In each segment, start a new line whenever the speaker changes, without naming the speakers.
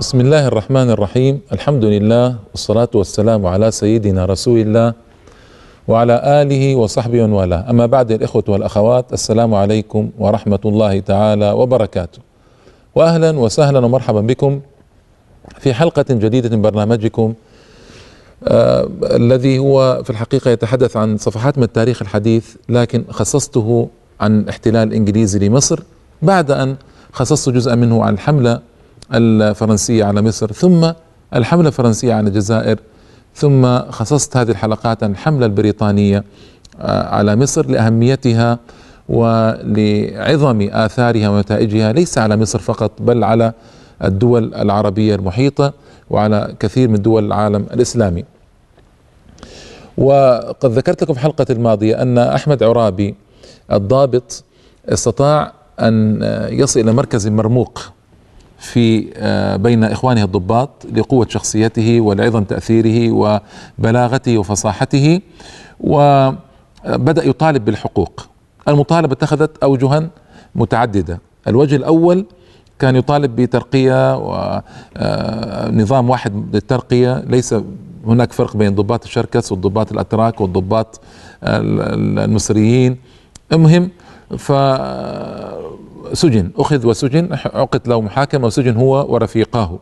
بسم الله الرحمن الرحيم الحمد لله والصلاة والسلام على سيدنا رسول الله وعلى آله وصحبه والاه أما بعد الإخوة والأخوات السلام عليكم ورحمة الله تعالى وبركاته وأهلا وسهلا ومرحبا بكم في حلقة جديدة من برنامجكم آه الذي هو في الحقيقة يتحدث عن صفحات من التاريخ الحديث لكن خصصته عن الاحتلال الإنجليزي لمصر بعد أن خصصت جزءا منه عن الحملة الفرنسية على مصر ثم الحملة الفرنسية على الجزائر ثم خصصت هذه الحلقات عن الحملة البريطانية على مصر لأهميتها ولعظم آثارها ونتائجها ليس على مصر فقط بل على الدول العربية المحيطة وعلى كثير من دول العالم الإسلامي. وقد ذكرت لكم في الحلقة الماضية أن أحمد عرابي الضابط استطاع أن يصل إلى مركز مرموق في بين إخوانه الضباط لقوة شخصيته ولعظم تأثيره وبلاغته وفصاحته وبدأ يطالب بالحقوق. المطالبة اتخذت اوجها متعددة. الوجه الأول كان يطالب بترقية ونظام واحد للترقية. ليس هناك فرق بين ضباط الشركس والضباط الأتراك والضباط المصريين. المهم ف سجن أخذ وسجن عقد له محاكمة وسجن هو ورفيقاه.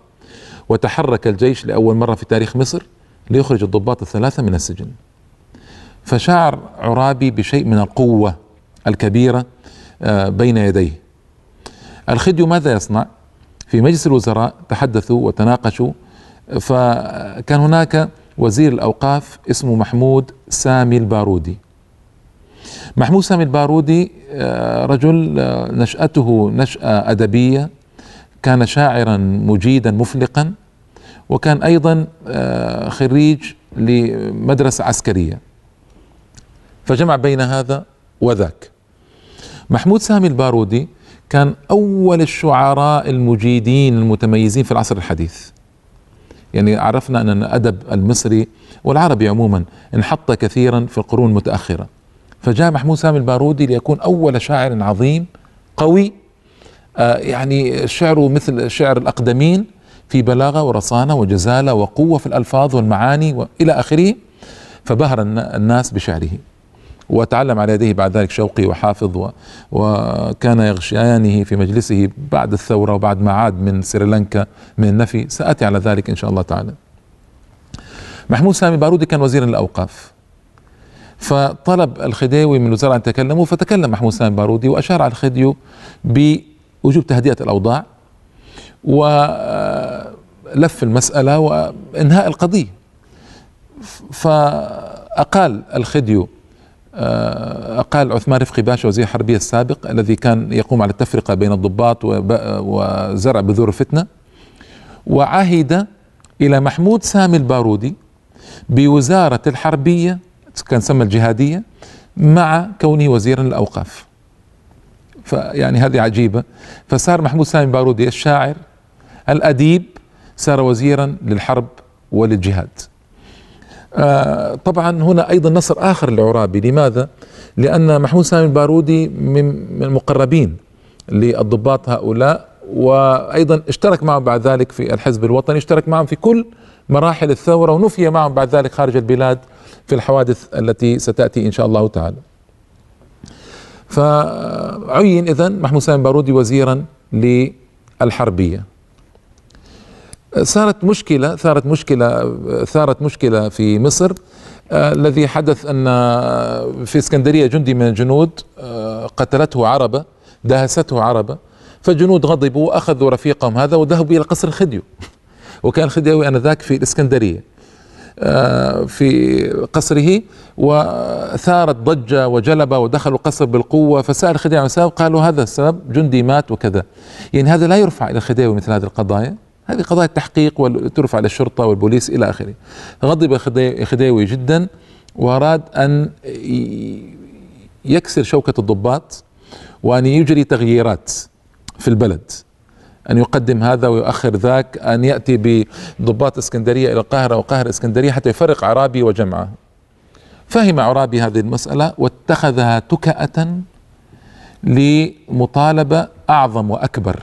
وتحرك الجيش لأول مرة في تاريخ مصر ليخرج الضباط الثلاثة من السجن. فشعر عرابي بشيء من القوة الكبيرة بين يديه. الخديو ماذا يصنع؟ في مجلس الوزراء تحدثوا وتناقشوا فكان هناك وزير الأوقاف اسمه محمود سامي البارودي. محمود سامي البارودي رجل نشأته نشأة أدبية كان شاعرا مجيدا مفلقا وكان أيضا خريج لمدرسة عسكرية. فجمع بين هذا وذاك. محمود سامي البارودي كان أول الشعراء المجيدين المتميزين في العصر الحديث. يعني عرفنا أن الأدب المصري والعربي عموما انحط كثيرا في القرون المتأخرة. فجاء محمود سامي البارودي ليكون أول شاعر عظيم قوي. آه يعني شعره مثل شعر الأقدمين في بلاغة ورصانة وجزالة وقوة في الألفاظ والمعاني وإلى آخره فبهر الناس بشعره. وتعلم على يديه بعد ذلك شوقي وحافظ و وكان يغشيانه في مجلسه بعد الثورة وبعد ما عاد من سريلانكا من النفي. سأتي على ذلك إن شاء الله تعالى. محمود سامي البارودي كان وزير الأوقاف. فطلب الخديوي من الوزراء أن يتكلموا فتكلم محمود سامي بارودي وأشار على الخديو بوجوب تهدئة الأوضاع ولف المسألة وإنهاء القضية. فأقال الخديو أقال عثمان رفقي باشا وزير الحربية السابق الذي كان يقوم على التفرقة بين الضباط وزرع بذور الفتنة وعهد إلى محمود سامي البارودي بوزارة الحربية كان سمى الجهادية مع كونه وزيرا للأوقاف. فيعني هذه عجيبة. فصار محمود سامي بارودي الشاعر الأديب صار وزيرا للحرب وللجهاد. آه طبعا هنا أيضا نصر آخر لعرابي لماذا؟ لأن محمود سامي البارودي من المقربين للضباط هؤلاء وأيضا اشترك معهم بعد ذلك في الحزب الوطني اشترك معهم في كل مراحل الثورة ونفي معهم بعد ذلك خارج البلاد. في الحوادث التي ستأتي إن شاء الله تعالى. فعين اذا محمود سامي بارودي وزيرا للحربية. صارت مشكلة ثارت مشكلة ثارت مشكلة في مصر آه الذي حدث أن في اسكندرية جندي من الجنود آه قتلته عربة دهسته عربة فالجنود غضبوا وأخذوا رفيقهم هذا وذهبوا إلى قصر الخديو وكان الخديوي آنذاك في الإسكندرية في قصره وثارت ضجة وجلبة ودخلوا القصر بالقوة فسأل الخديوي عن السبب قالوا هذا السبب جندي مات وكذا. يعني هذا لا يرفع إلى الخديوي مثل هذه القضايا هذه قضايا تحقيق وترفع إلى الشرطة والبوليس إلى آخره. غضب الخديوي جدا وأراد أن يكسر شوكة الضباط وأن يجري تغييرات في البلد. أن يقدم هذا ويؤخر ذاك أن يأتي بضباط إسكندرية إلى القاهرة وقاهرة إسكندرية حتى يفرق عرابي وجمعة. فهم عرابي هذه المسألة واتخذها تكأة لمطالبة أعظم وأكبر.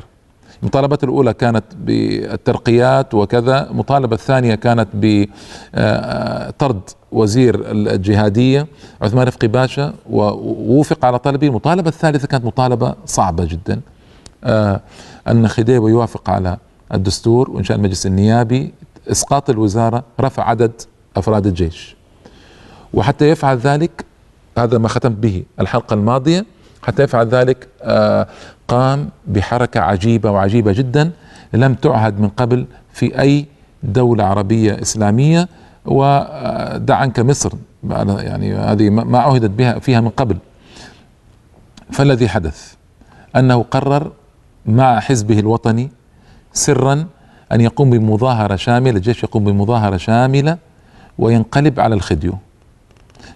المطالبات الأولى كانت بالترقيات وكذا المطالبة الثانية كانت بطرد وزير الجهادية عثمان رفقي باشا ووافق على طلبه. المطالبة الثالثة كانت مطالبة صعبة جدا. آه، أن خديوي يوافق على الدستور وإنشاء المجلس النيابي إسقاط الوزارة رفع عدد أفراد الجيش. وحتى يفعل ذلك هذا ما ختمت به الحلقة الماضية حتى يفعل ذلك آه، قام بحركة عجيبة وعجيبة جدا لم تعهد من قبل في أي دولة عربية إسلامية ودع عنك مصر يعني هذه ما عهدت بها فيها من قبل. فالذي حدث؟ أنه قرر مع حزبه الوطني سرا أن يقوم بمظاهرة شاملة الجيش يقوم بمظاهرة شاملة وينقلب على الخديو.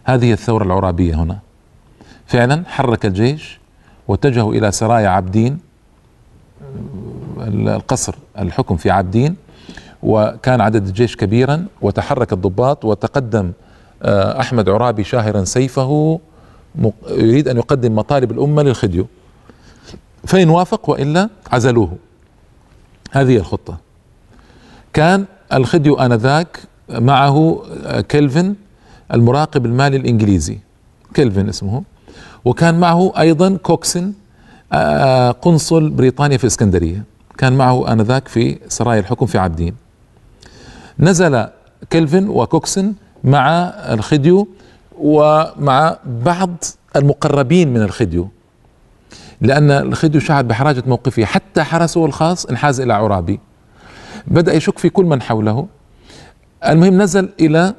هذه الثورة العرابية هنا. فعلا حرك الجيش واتجهوا إلى سرايا عابدين القصر الحكم في عابدين وكان عدد الجيش كبيرا وتحرك الضباط وتقدم آه، أحمد عرابي شاهرا سيفه يريد أن يقدم مطالب الأمة للخديو. فإن وافق وإلا عزلوه. هذه الخطة. كان الخديو انذاك معه كيلفن المراقب المالي الإنجليزي. كيلفن اسمه. وكان معه أيضا كوكسن قنصل بريطانيا في الاسكندريه كان معه انذاك في سرايا الحكم في عابدين. نزل كلفن وكوكسن مع الخديو ومع بعض المقربين من الخديو لأن الخديو شعر بحراجة موقفه. حتى حرسه الخاص انحاز إلى عرابي. بدأ يشك في كل من حوله. المهم نزل إلى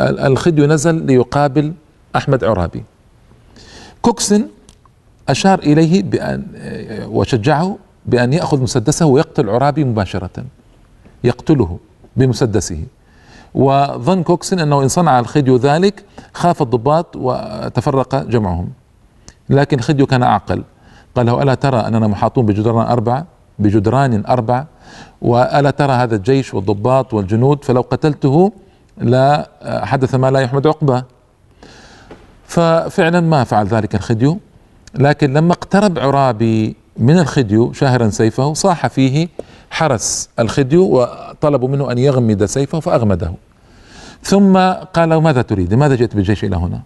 الخديو نزل ليقابل أحمد عرابي. كوكسن أشار إليه بأن وشجعه بأن يأخذ مسدسه ويقتل عرابي مباشرة. يقتله بمسدسه. وظن كوكسن أنه إن صنع الخديو ذلك خاف الضباط وتفرق جمعهم. لكن الخديو كان أعقل. قال له ألا ترى أننا محاطون بجدران أربعة؟ بجدران أربعة. وألا ترى هذا الجيش والضباط والجنود؟ فلو قتلته لا حدث ما لا يحمد عقبه ففعلا ما فعل ذلك الخديو. لكن لما اقترب عرابي من الخديو شاهرا سيفه صاح فيه حرس الخديو وطلبوا منه أن يغمد سيفه فأغمده. ثم قال له ماذا تريد؟ لماذا جئت بالجيش إلى هنا؟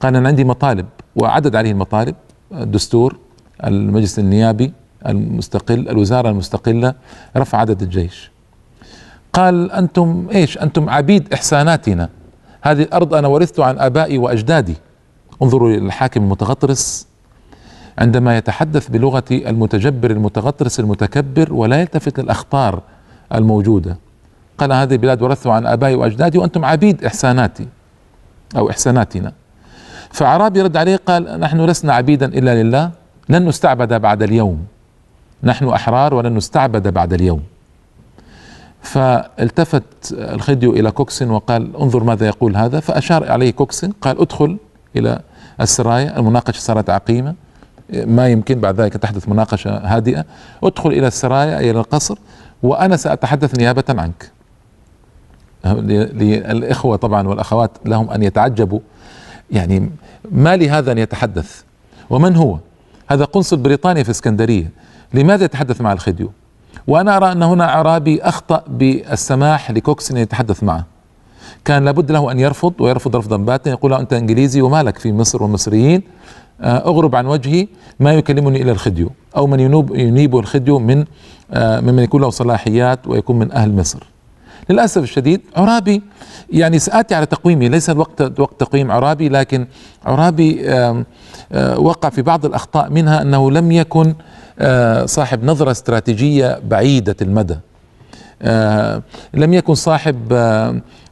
قال أنا عندي مطالب وعدد عليه المطالب الدستور المجلس النيابي المستقل الوزارة المستقلة رفع عدد الجيش. قال أنتم إيش؟ أنتم عبيد إحساناتنا. هذه الأرض أنا ورثت عن آبائي وأجدادي. انظروا للحاكم المتغطرس. عندما يتحدث بلغة المتجبر المتغطرس المتكبر ولا يلتفت للاخطار الموجودة. قال هذه البلاد ورثتها عن آبائي وأجدادي وأنتم عبيد إحساناتي أو إحساناتنا. فعرابي رد عليه قال نحن لسنا عبيدا إلا لله. لن نستعبد بعد اليوم. نحن أحرار ولن نستعبد بعد اليوم. فالتفت الخديو إلى كوكسن وقال انظر ماذا يقول هذا. فأشار عليه كوكسن قال ادخل إلى السرايا المناقشة صارت عقيمة. ما يمكن بعد ذلك تحدث مناقشة هادئة. ادخل إلى السرايا إلى القصر وأنا سأتحدث نيابة عنك. للإخوة طبعا والأخوات لهم أن يتعجبوا. يعني ما لهذا أن يتحدث؟ ومن هو؟ هذا قنصل بريطانيا في اسكندرية. لماذا يتحدث مع الخديو؟ وأنا أرى أن هنا أعرابي أخطأ بالسماح لكوكس إن يتحدث معه. كان لابد له أن يرفض ويرفض رفضا باتا يقول له أنت إنجليزي وما لك في مصر ومصريين آه، أغرب عن وجهي ما يكلمني إلى الخديو أو من ينوب ينيب الخديو من آه، ممن يكون له صلاحيات ويكون من أهل مصر. للأسف الشديد عرابي يعني سآتي على تقويمي ليس الوقت وقت تقويم عرابي لكن عرابي آه، وقع في بعض الأخطاء منها أنه لم يكن آه، صاحب نظرة استراتيجية بعيدة المدى. آه، لم يكن صاحب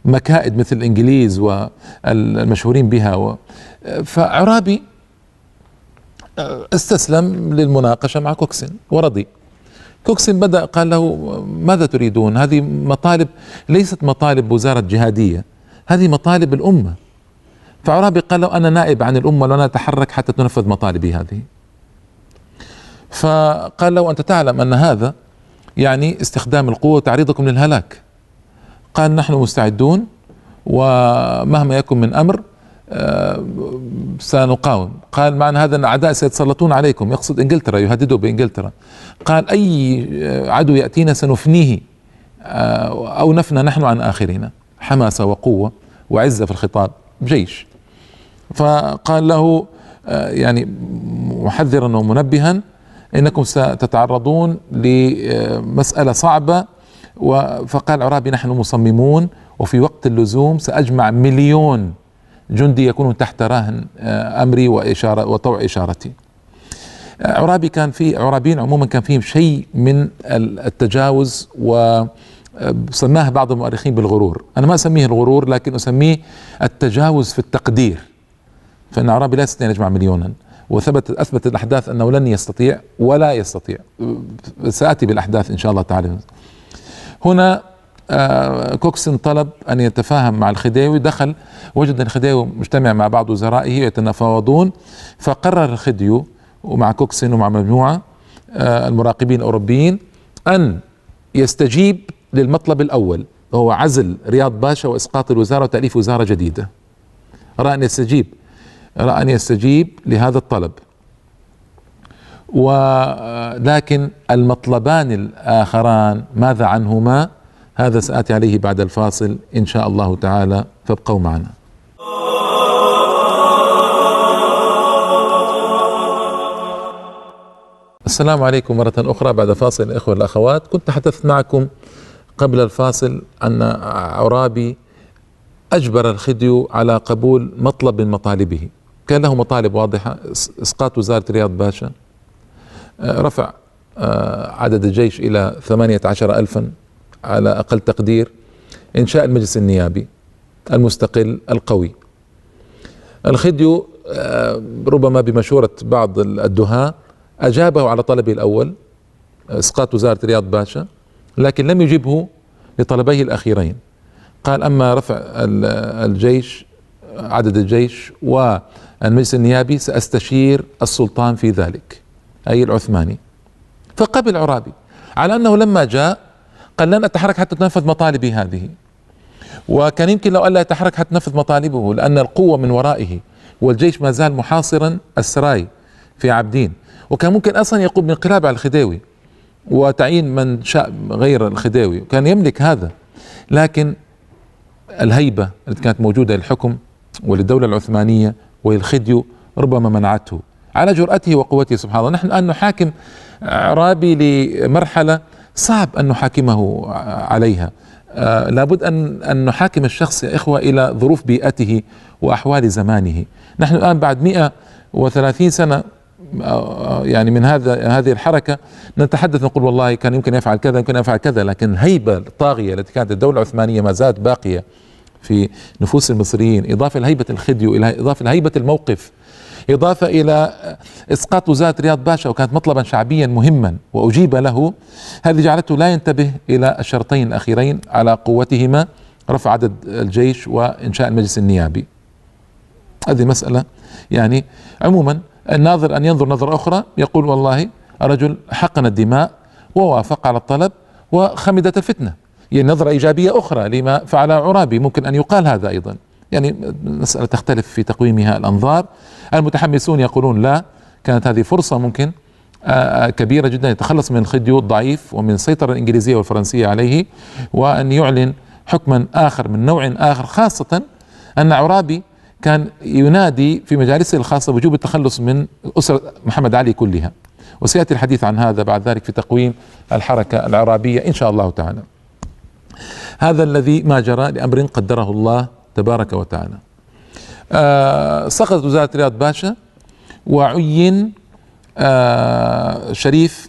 مكائد مثل الإنجليز والمشهورين بها فعرابي استسلم للمناقشة مع كوكسن ورضي. كوكسن بدأ قال له ماذا تريدون؟ هذه مطالب ليست مطالب وزارة جهادية هذه مطالب الأمة. فعرابي قال له أنا نائب عن الأمة ولا نتحرك حتى تنفذ مطالبي هذه. فقال له أنت تعلم أن هذا يعني استخدام القوة وتعريضكم للهلاك. قال نحن مستعدون ومهما يكن من أمر سنقاوم. قال معنى هذا أن أعداء سيتسلطون عليكم يقصد إنجلترا يهددوا بإنجلترا. قال أي عدو يأتينا سنفنيه أو نفنى نحن عن آخرين حماسة وقوة وعزة في الخطاب جيش. فقال له يعني محذرا ومنبها إنكم ستتعرضون لمسألة صعبة فقال عرابي نحن مصممون وفي وقت اللزوم سأجمع مليون جندي يكونون تحت رهن آه، أمري واشاره وطوع إشارتي. عرابي كان في عرابيين عموما كان فيهم شيء من التجاوز و سماها بعض المؤرخين بالغرور. أنا ما أسميه الغرور لكن أسميه التجاوز في التقدير. فإن عرابي لا يستطيع أن يجمع مليونا. وثبت اثبت الأحداث أنه لن يستطيع ولا يستطيع. سآتي بالأحداث إن شاء الله تعالى. هنا آه، كوكسن طلب أن يتفاهم مع الخديوي دخل وجد الخديوي مجتمع مع بعض وزرائه يتفاوضون فقرر الخديو ومع كوكسن ومع مجموعة آه، المراقبين الأوروبيين أن يستجيب للمطلب الأول وهو عزل رياض باشا وإسقاط الوزارة وتأليف وزارة جديدة. رأى أن يستجيب أرى أن يستجيب لهذا الطلب. ولكن المطلبان الآخران ماذا عنهما؟ هذا سآتي عليه بعد الفاصل. إن شاء الله تعالى فابقوا معنا. السلام عليكم مرة أخرى. بعد فاصل الإخوة الأخوات كنت تحدثت معكم قبل الفاصل أن عرابي أجبر الخديو على قبول مطلب من مطالبه. كان له مطالب واضحة إسقاط وزارة رياض باشا. آه، رفع آه، عدد الجيش إلى ثمانية عشر ألفا. على أقل تقدير إنشاء المجلس النيابي المستقل القوي. الخديو آه، ربما بمشورة بعض الدهاة أجابه على طلبه الأول إسقاط وزارة رياض باشا لكن لم يجبه لطلبيه الأخيرين. قال أما رفع الجيش عدد الجيش و المجلس النيابي سأستشير السلطان في ذلك. أي العثماني. فقبل عرابي على أنه لما جاء قال لن أتحرك حتى تنفذ مطالبي هذه. وكان يمكن لو ألا يتحرك حتى تنفذ مطالبه لأن القوة من ورائه والجيش ما زال محاصرا السراي في عبدين وكان ممكن أصلا يقوم بانقلاب على الخديوي وتعيين من شاء غير الخديوي وكان يملك هذا. لكن الهيبة التي كانت موجودة للحكم وللدولة العثمانية والخدي ربما منعته. على جرأته وقوته سبحان الله. نحن الآن نحاكم عرابي لمرحلة صعب أن نحاكمه عليها. آه لابد أن أن نحاكم الشخص يا إخوة إلى ظروف بيئته وأحوال زمانه. نحن الآن بعد 130 سنة آه، يعني من هذا هذه الحركة نتحدث نقول والله كان يمكن يفعل كذا يمكن يفعل كذا لكن الهيبة الطاغية التي كانت الدولة العثمانية ما زالت باقية في نفوس المصريين إضافة إلى هيبة الخديو إلى إضافة إلى هيبة الموقف إضافة إلى إسقاط وزارة رياض باشا وكانت مطلبا شعبيا مهما وأجيب له. هذه جعلته لا ينتبه إلى الشرطين الأخيرين على قوتهما رفع عدد الجيش وإنشاء المجلس النيابي. هذه مسألة يعني عموما الناظر أن ينظر نظرة أخرى يقول والله رجل حقن الدماء ووافق على الطلب وخمدت الفتنة. يعني نظرة إيجابية أخرى لما فعل عرابي ممكن أن يقال هذا أيضا. يعني مسألة تختلف في تقويمها الأنظار. المتحمسون يقولون لا كانت هذه فرصة ممكن آه، آه، كبيرة جدا يتخلص من الخديو الضعيف ومن السيطرة الإنجليزية والفرنسية عليه وأن يعلن حكما آخر من نوع آخر خاصة أن عرابي كان ينادي في مجالسه الخاصة بوجوب التخلص من أسرة محمد علي كلها. وسيأتي الحديث عن هذا بعد ذلك في تقويم الحركة العرابية إن شاء الله تعالى. هذا الذي ما جرى لأمر قدره الله تبارك وتعالى. آه سقطت وزارة رياض باشا وعين آه شريف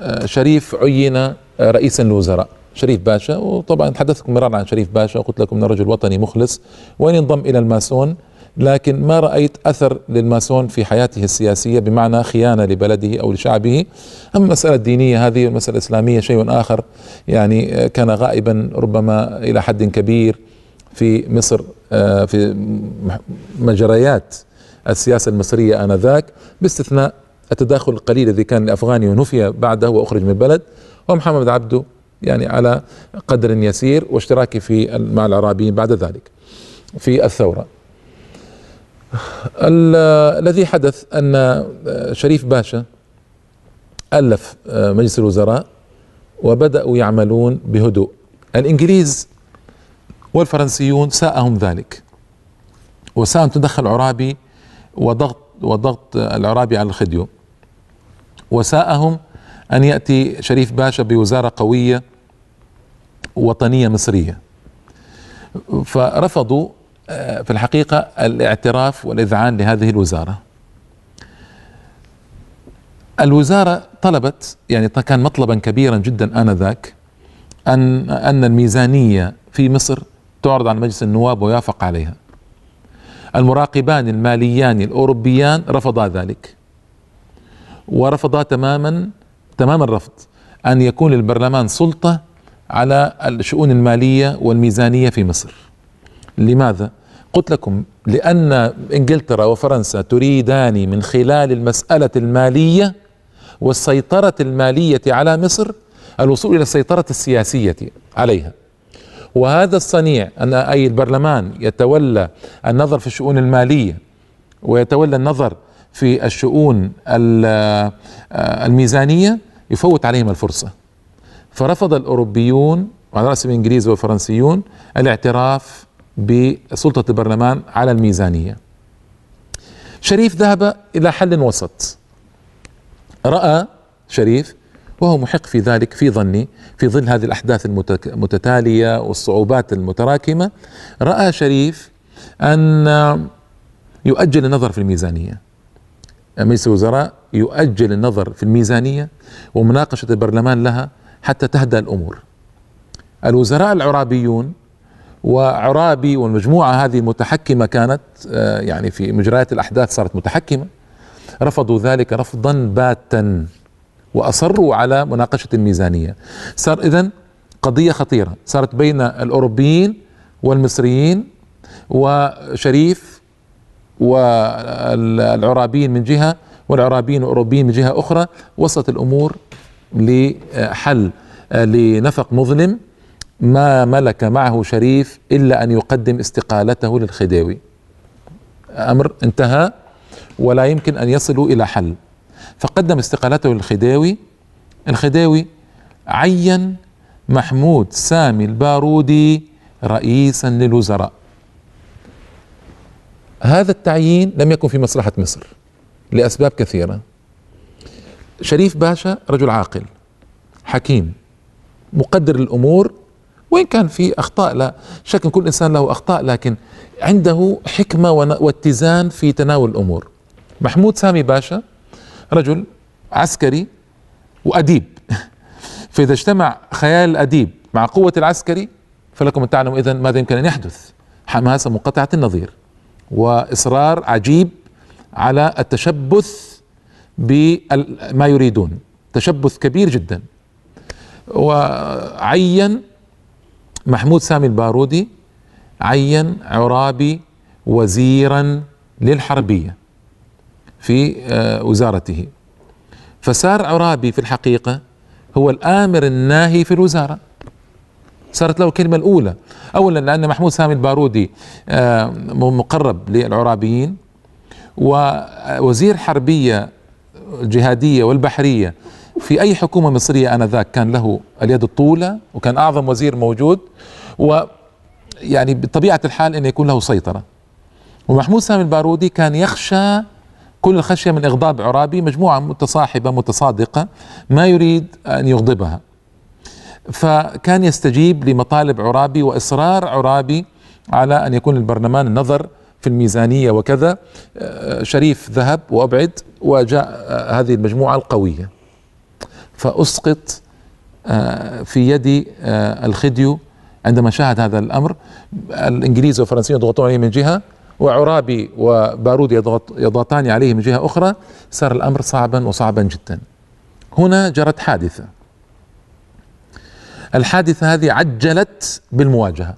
آه شريف عين آه رئيسا للوزراء شريف باشا وطبعا تحدثتكم مرارا عن شريف باشا وقلت لكم إنه رجل وطني مخلص وين انضم إلى الماسون لكن ما رأيت أثر للماسون في حياته السياسية بمعنى خيانة لبلده أو لشعبه. أما المسألة الدينية هذه والمسألة الإسلامية شيء آخر. يعني كان غائبا ربما إلى حد كبير. في مصر آه، في مجريات السياسة المصرية آنذاك باستثناء التداخل القليل الذي كان الأفغاني ونفي بعده وأخرج من البلد. ومحمد عبده يعني على قدر يسير واشتراكه في مع العرابيين بعد ذلك في الثورة. الذي حدث أن شريف باشا ألف مجلس الوزراء وبدأوا يعملون بهدوء. الإنجليز والفرنسيون ساءهم ذلك. وساءهم تدخل عرابي وضغط وضغط العرابي على الخديو. وساءهم أن يأتي شريف باشا بوزارة قوية وطنية مصرية. فرفضوا آه، في الحقيقة الاعتراف والإذعان لهذه الوزارة. الوزارة طلبت يعني كان مطلبا كبيرا جدا آنذاك أن أن الميزانية في مصر تعرض على مجلس النواب ويوافق عليها. المراقبان الماليان الأوروبيان رفضا ذلك. ورفضا تماما تمام الرفض أن يكون للبرلمان سلطة على الشؤون المالية والميزانية في مصر. لماذا؟ قلت لكم لأن إنجلترا وفرنسا تريدان من خلال المسألة المالية والسيطرة المالية على مصر الوصول إلى السيطرة السياسية عليها. وهذا الصنيع أن أي البرلمان يتولى النظر في الشؤون المالية ويتولى النظر في الشؤون الميزانية يفوت عليهم الفرصة. فرفض الأوروبيون وعلى رأسهم الإنجليز والفرنسيون الاعتراف بسلطة البرلمان على الميزانية. شريف ذهب إلى حل وسط. رأى شريف وهو محق في ذلك في ظني في ظل هذه الأحداث المتتالية والصعوبات المتراكمة رأى شريف أن يؤجل النظر في الميزانية. مجلس الوزراء يؤجل النظر في الميزانية ومناقشة البرلمان لها حتى تهدأ الأمور. الوزراء العرابيون وعرابي والمجموعة هذه المتحكمة كانت آه، يعني في مجريات الأحداث صارت متحكمة رفضوا ذلك رفضا باتا. وأصروا على مناقشة الميزانية صار إذن قضية خطيرة. صارت بين الأوروبيين والمصريين وشريف والعرابيين من جهة والعرابيين والأوروبيين من جهة أخرى. وصلت الأمور لحل لنفق مظلم ما ملك معه شريف إلا أن يقدم استقالته للخديوي. أمر انتهى ولا يمكن أن يصلوا إلى حل. فقدم استقالته للخديوي. الخديوي عين محمود سامي البارودي رئيسا للوزراء. هذا التعيين لم يكن في مصلحة مصر لأسباب كثيرة. شريف باشا رجل عاقل حكيم مقدر الأمور وإن كان في أخطاء لا شك كل إنسان له أخطاء لكن عنده حكمة واتزان في تناول الأمور. محمود سامي باشا رجل عسكري وأديب. فإذا اجتمع خيال الأديب مع قوة العسكري فلكم أن تعلموا إذا ماذا يمكن أن يحدث؟ حماسة منقطعة النظير وإصرار عجيب على التشبث بما يريدون. تشبث كبير جدا. وعين محمود سامي البارودي عين عرابي وزيرا للحربية. في آه، وزارته. فصار عرابي في الحقيقة هو الآمر الناهي في الوزارة. صارت له الكلمة الأولى. اولا لأن محمود سامي البارودي آه، مقرب للعرابيين ووزير حربية الجهادية والبحرية في أي حكومة مصرية آنذاك كان له اليد الطولة وكان أعظم وزير موجود و يعني بطبيعة الحال انه يكون له سيطرة. ومحمود سامي البارودي كان يخشى كل الخشيه من إغضاب عرابي مجموعة متصاحبة متصادقة ما يريد أن يغضبها. فكان يستجيب لمطالب عرابي وإصرار عرابي على أن يكون البرلمان النظر في الميزانية وكذا. آه، شريف ذهب وأبعد وجاء آه، هذه المجموعة القوية. فأسقط آه، في يد الخديو عندما شاهد هذا الأمر. الإنجليز والفرنسيين يضغطون عليه من جهة. وعرابي وبارود يضغط يضغطان عليه من جهة أخرى صار الأمر صعبا وصعبا جدا. هنا جرت حادثة. الحادثة هذه عجلت بالمواجهة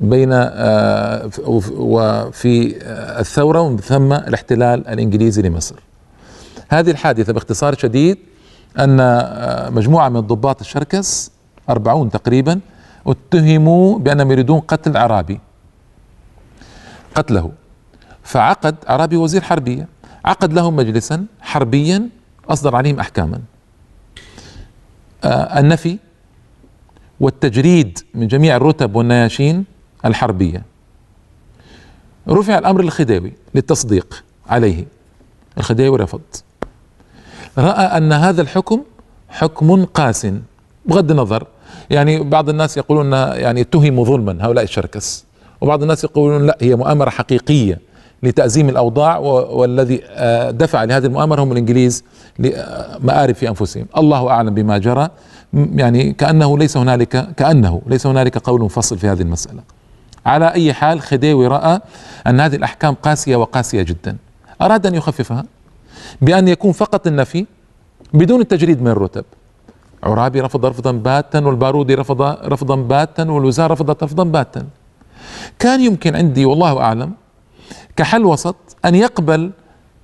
بين آه، وفي آه، الثورة ومن ثم الاحتلال الإنجليزي لمصر. هذه الحادثة باختصار شديد أن آه، مجموعة من ضباط الشركس أربعون تقريبا اتهموا بأنهم يريدون قتل عرابي. قتله. فعقد عرابي وزير حربية. عقد لهم مجلسا حربيا أصدر عليهم أحكاما. آه النفي والتجريد من جميع الرتب والنياشين الحربية. رفع الأمر للخديوي للتصديق عليه. الخديوي رفض. رأى أن هذا الحكم حكم قاس بغض النظر. يعني بعض الناس يقولون يعني اتهموا ظلما هؤلاء الشركس. وبعض الناس يقولون لا هي مؤامرة حقيقية لتأزيم الأوضاع والذي آه، دفع لهذه المؤامرة هم الإنجليز لمآرب في أنفسهم. الله أعلم بما جرى. يعني كأنه ليس هنالك كأنه ليس هنالك قول فصل في هذه المسألة. على أي حال خديوي رأى أن هذه الأحكام قاسية وقاسية جدا. أراد أن يخففها؟ بأن يكون فقط النفي بدون التجريد من الرتب. عرابي رفض رفضا باتا والبارودي رفض رفضا باتا والوزارة رفضت رفضا باتا. كان يمكن عندي والله أعلم كحل وسط أن يقبل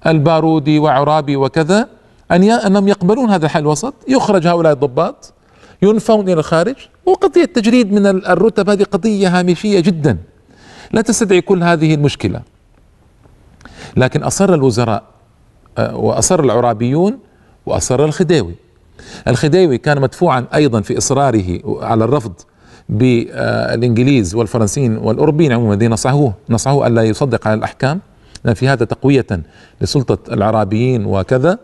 البارودي وعرابي وكذا أن أنهم يقبلون هذا الحل الوسط يخرج هؤلاء الضباط ينفون إلى الخارج وقضية التجريد من الرتب هذه قضية هامشية جدا. لا تستدعي كل هذه المشكلة. لكن أصر الوزراء آه، وأصر العرابيون وأصر الخديوي. الخديوي كان مدفوعا أيضا في إصراره على الرفض بالإنجليز والفرنسيين والأوروبيين عموما الذين نصحوه نصحوه ألا يصدق على الأحكام. في هذا تقوية لسلطة العرابيين وكذا.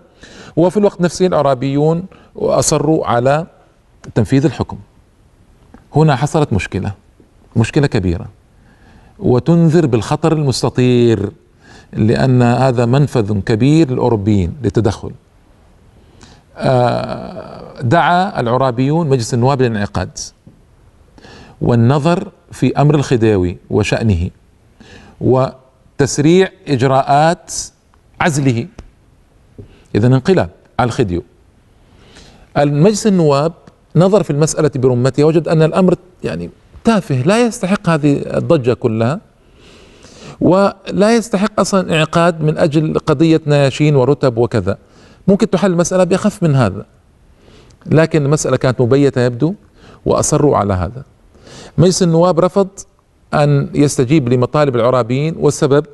وفي الوقت نفسه العرابيون أصروا على تنفيذ الحكم. هنا حصلت مشكلة مشكلة كبيرة. وتنذر بالخطر المستطير لأن هذا منفذ كبير للأوروبيين للتدخل. آه، دعا العرابيون مجلس النواب للانعقاد. والنظر في أمر الخديوي وشأنه وتسريع إجراءات عزله. إذا انقلاب على الخديو. المجلس النواب نظر في المسألة برمتها وجد أن الأمر يعني تافه لا يستحق هذه الضجة كلها ولا يستحق أصلا انعقاد من أجل قضية نياشين ورتب وكذا. ممكن تحل المسألة بأخف من هذا لكن المسألة كانت مبيتة يبدو وأصروا على هذا. مجلس النواب رفض أن يستجيب لمطالب العرابيين والسبب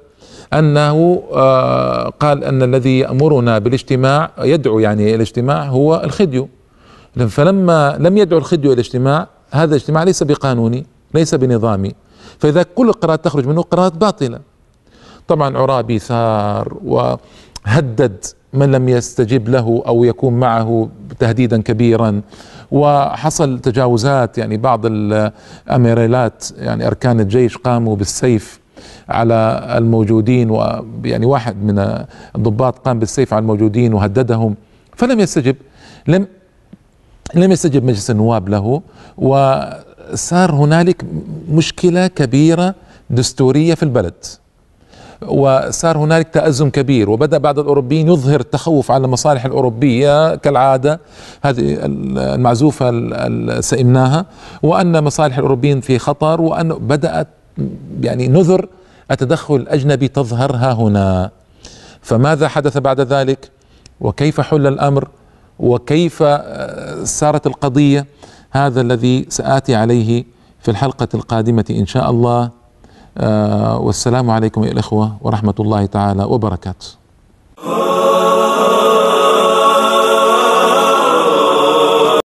أنه آه، قال أن الذي يأمرنا بالاجتماع يدعو يعني الاجتماع هو الخديو. فلما لم يدعو الخديو إلى الاجتماع هذا الاجتماع ليس بقانوني ليس بنظامي. فإذا كل القرارات تخرج منه قرارات باطلة. طبعا عرابي ثار وهدد من لم يستجب له أو يكون معه تهديدا كبيرا. وحصل تجاوزات يعني بعض الأميريلات يعني أركان الجيش قاموا بالسيف على الموجودين ويعني واحد من الضباط قام بالسيف على الموجودين وهددهم فلم يستجب لم لم يستجب مجلس النواب له وصار هنالك مشكلة كبيرة دستورية في البلد. وصار هنالك تأزم كبير وبدأ بعض الأوروبيين يظهر التخوف على المصالح الأوروبية كالعادة هذه المعزوفة سئمناها وأن مصالح الأوروبيين في خطر وأن بدأت يعني نذر التدخل الأجنبي تظهر ها هنا. فماذا حدث بعد ذلك؟ وكيف حل الأمر؟ وكيف آه، سارت القضية؟ هذا الذي سآتي عليه في الحلقة القادمة إن شاء الله. آه، والسلام عليكم يا الإخوة ورحمة الله تعالى وبركاته.